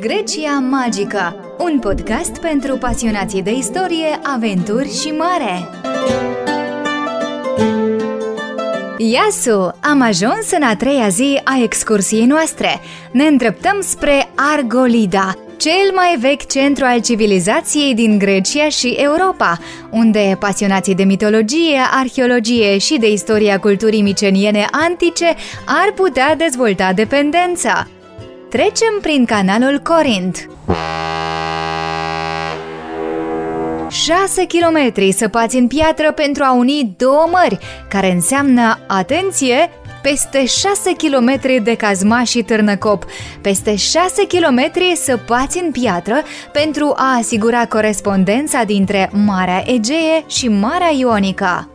Grecia Magică, un podcast pentru pasionații de istorie, aventuri și mare. Iasu, am ajuns în a treia zi a excursiei noastre. Ne îndreptăm spre Argolida, cel mai vechi centru al civilizației din Grecia și Europa, unde pasionații de mitologie, arheologie și de istoria culturii miceniene antice ar putea dezvolta dependența. Trecem prin canalul Corint. 6 km săpați în piatră pentru a uni două mări, care înseamnă, atenție, peste 6 km de cazma și târnăcop, peste 6 km săpați în piatră pentru a asigura corespondența dintre Marea Egee și Marea Ionică.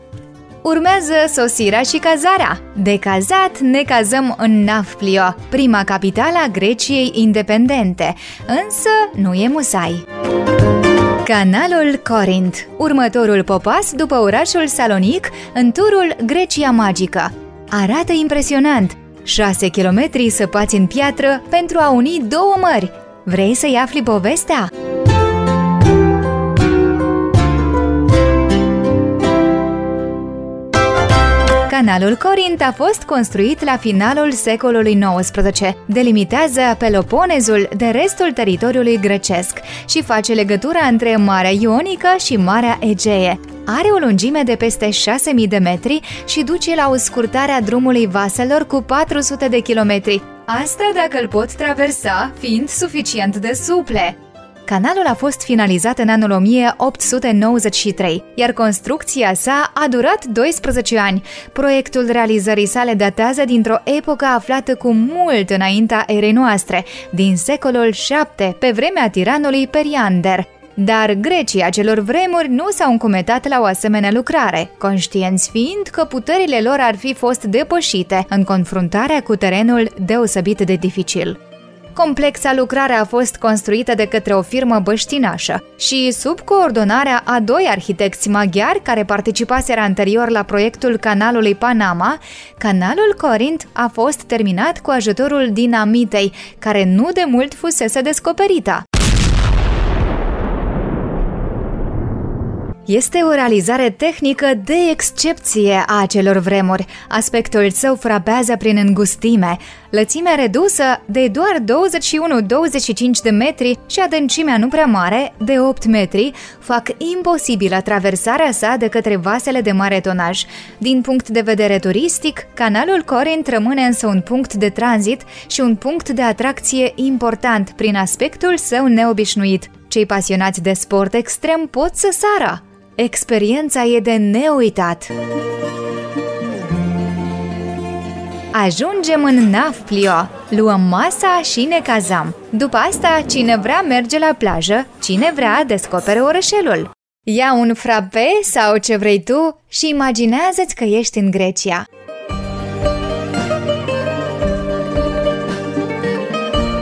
Urmează sosirea și cazarea. De cazat ne cazăm în Nafplio, prima capitală a Greciei independente, însă nu e musai. Canalul Corint, următorul popas după orașul Salonic în turul Grecia Magică. Arată impresionant, 6 km săpați în piatră pentru a uni două mări. Vrei să-i afli povestea? Canalul Corint a fost construit la finalul secolului XIX. Delimitează Peloponezul de restul teritoriului grecesc și face legătura între Marea Ionică și Marea Egee. Are o lungime de peste 6.000 de metri și duce la o scurtare a drumului vaselor cu 400 de kilometri. Asta dacă îl pot traversa, fiind suficient de suple. Canalul a fost finalizat în anul 1893, iar construcția sa a durat 12 ani. Proiectul realizării sale datează dintr-o epocă aflată cu mult înaintea erei noastre, din secolul VII, pe vremea tiranului Periander. Dar grecii acelor vremuri nu s-au încumetat la o asemenea lucrare, conștienți fiind că puterile lor ar fi fost depășite în confruntarea cu terenul deosebit de dificil. Complexa lucrare a fost construită de către o firmă băștinașă și sub coordonarea a doi arhitecți maghiari care participaseră anterior la proiectul canalului Panama, canalul Corint a fost terminat cu ajutorul dinamitei, care nu de mult fusese descoperită. Este o realizare tehnică de excepție a acelor vremuri. Aspectul său frapează prin îngustime, lățimea redusă de doar 21-25 de metri și adâncimea nu prea mare, de 8 metri, fac imposibilă traversarea sa de către vasele de mare tonaj. Din punct de vedere turistic, canalul Corint rămâne însă un punct de tranzit și un punct de atracție important prin aspectul său neobișnuit. Cei pasionați de sport extrem pot să sară. Experiența e de neuitat! Ajungem în Nafplio, luăm masa și ne cazăm. După asta, cine vrea merge la plajă, cine vrea descoperă orășelul. Ia un frappe sau ce vrei tu și imaginează-ți că ești în Grecia.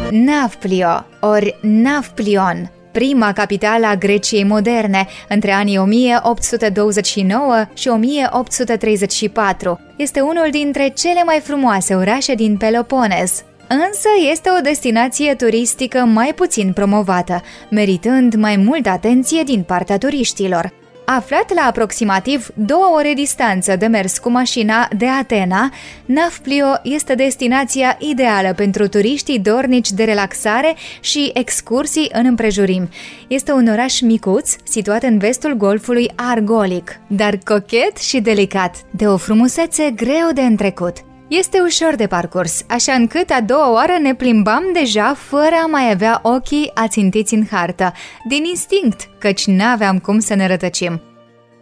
Nafplio ori Nafplion prima capitală a Greciei moderne, între anii 1829 și 1834. Este unul dintre cele mai frumoase orașe din Peloponez. Însă este o destinație turistică mai puțin promovată, meritând mai multă atenție din partea turiștilor. Aflat la aproximativ două ore distanță de mers cu mașina de Atena, Nafplio este destinația ideală pentru turiștii dornici de relaxare și excursii în împrejurim. Este un oraș micuț, situat în vestul golfului Argolic, dar cochet și delicat, de o frumusețe greu de întrecut. Este ușor de parcurs, așa încât a doua oară ne plimbam deja fără a mai avea ochii ațintiți în hartă, din instinct, căci n-aveam cum să ne rătăcim.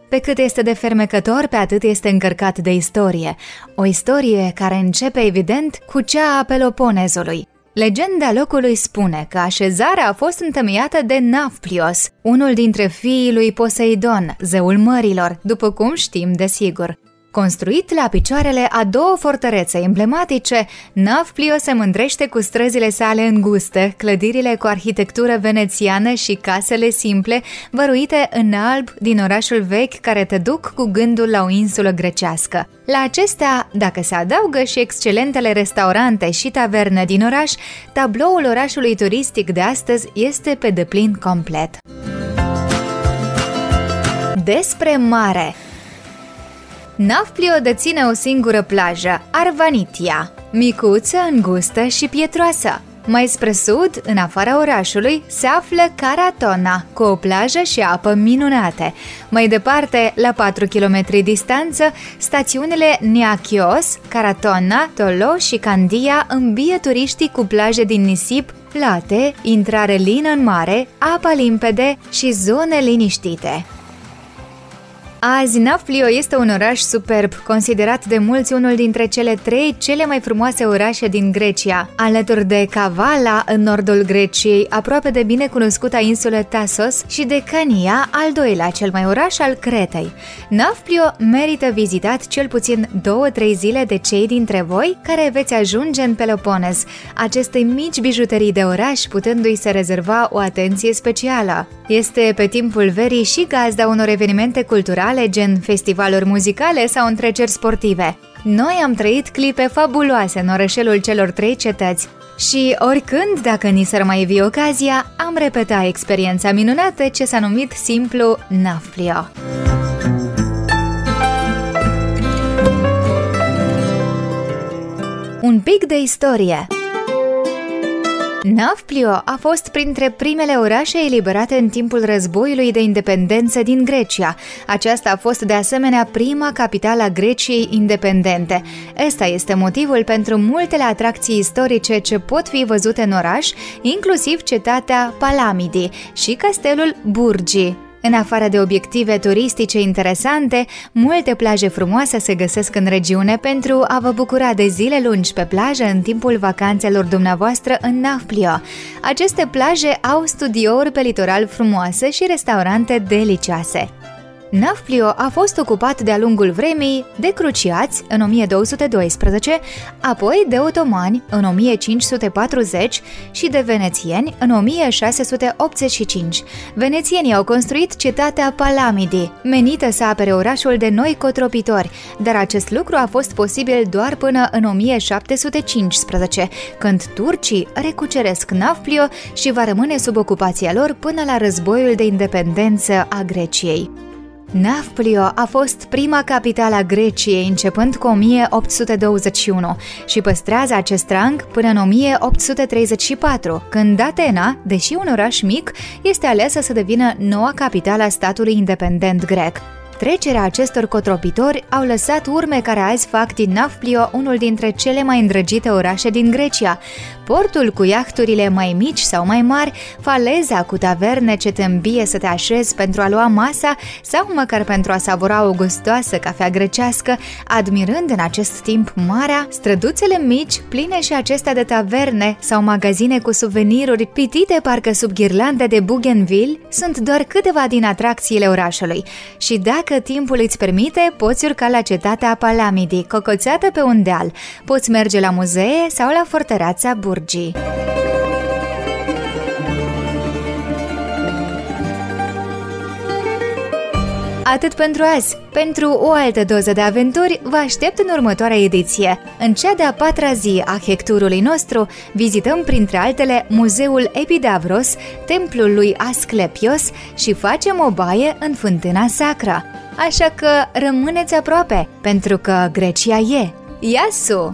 Pe cât este de fermecător, pe atât este încărcat de istorie. O istorie care începe, evident, cu cea a Peloponezului. Legenda locului spune că așezarea a fost întemeiată de Nafplios, unul dintre fiii lui Poseidon, zeul mărilor, după cum știm desigur. Construit la picioarele a două fortărețe emblematice, Nafplio se mândrește cu străzile sale înguste, clădirile cu arhitectură venețiană și casele simple, văruite în alb din orașul vechi care te duc cu gândul la o insulă grecească. La acestea, dacă se adaugă și excelentele restaurante și taverne din oraș, tabloul orașului turistic de astăzi este pe deplin complet. Despre mare Nafplio deține o singură plajă, Arvanitia, micuță, îngustă și pietroasă. Mai spre sud, în afara orașului, se află Caratona, cu o plajă și apă minunate. Mai departe, la 4 km distanță, stațiunile Niachios, Caratona, Tolo și Candia îmbie turiștii cu plaje din nisip, plate, intrare lină în mare, apa limpede și zone liniștite. Azi, Nafplio este un oraș superb, considerat de mulți unul dintre cele trei cele mai frumoase orașe din Grecia, alături de Kavala, în nordul Greciei, aproape de bine cunoscuta insulă Tasos, și de Cania, al doilea cel mai oraș al Cretei. Nafplio merită vizitat cel puțin două-trei zile de cei dintre voi care veți ajunge în Peloponez, aceste mici bijuterii de oraș putându-i se rezerva o atenție specială. Este pe timpul verii și gazda unor evenimente culturale culturale, gen festivaluri muzicale sau întreceri sportive. Noi am trăit clipe fabuloase în orășelul celor trei cetăți și oricând, dacă ni s-ar mai vi ocazia, am repetat experiența minunată ce s-a numit simplu Nafplio. Un pic de istorie Nafplio a fost printre primele orașe eliberate în timpul războiului de independență din Grecia. Aceasta a fost de asemenea prima capitală a Greciei independente. Ăsta este motivul pentru multele atracții istorice ce pot fi văzute în oraș, inclusiv cetatea Palamidi și castelul Burgi. În afară de obiective turistice interesante, multe plaje frumoase se găsesc în regiune pentru a vă bucura de zile lungi pe plajă în timpul vacanțelor dumneavoastră în Nafplio. Aceste plaje au studiouri pe litoral frumoase și restaurante delicioase. Nafplio a fost ocupat de-a lungul vremii de cruciați în 1212, apoi de otomani în 1540 și de venețieni în 1685. Venețienii au construit cetatea Palamidi, menită să apere orașul de noi cotropitori, dar acest lucru a fost posibil doar până în 1715, când turcii recuceresc Nafplio și va rămâne sub ocupația lor până la războiul de independență a Greciei. Nafplio a fost prima capitală a Greciei începând cu 1821 și păstrează acest rang până în 1834, când Atena, deși un oraș mic, este aleasă să devină noua capitală a statului independent grec. Trecerea acestor cotropitori au lăsat urme care azi fac din Nafplio unul dintre cele mai îndrăgite orașe din Grecia. Portul cu iahturile mai mici sau mai mari, faleza cu taverne ce te îmbie să te așezi pentru a lua masa sau măcar pentru a savura o gustoasă cafea grecească, admirând în acest timp marea, străduțele mici, pline și acestea de taverne sau magazine cu suveniruri pitite parcă sub ghirlande de bougainville, sunt doar câteva din atracțiile orașului. Și dacă dacă timpul îți permite, poți urca la cetatea Palamidi, cocoțată pe un deal. Poți merge la muzee sau la fortăreața Burgii. Atât pentru azi. Pentru o altă doză de aventuri, vă aștept în următoarea ediție. În cea de-a patra zi a hecturului nostru, vizităm printre altele Muzeul Epidavros, templul lui Asclepios și facem o baie în fântâna sacră. Așa că rămâneți aproape, pentru că Grecia e. Iasu!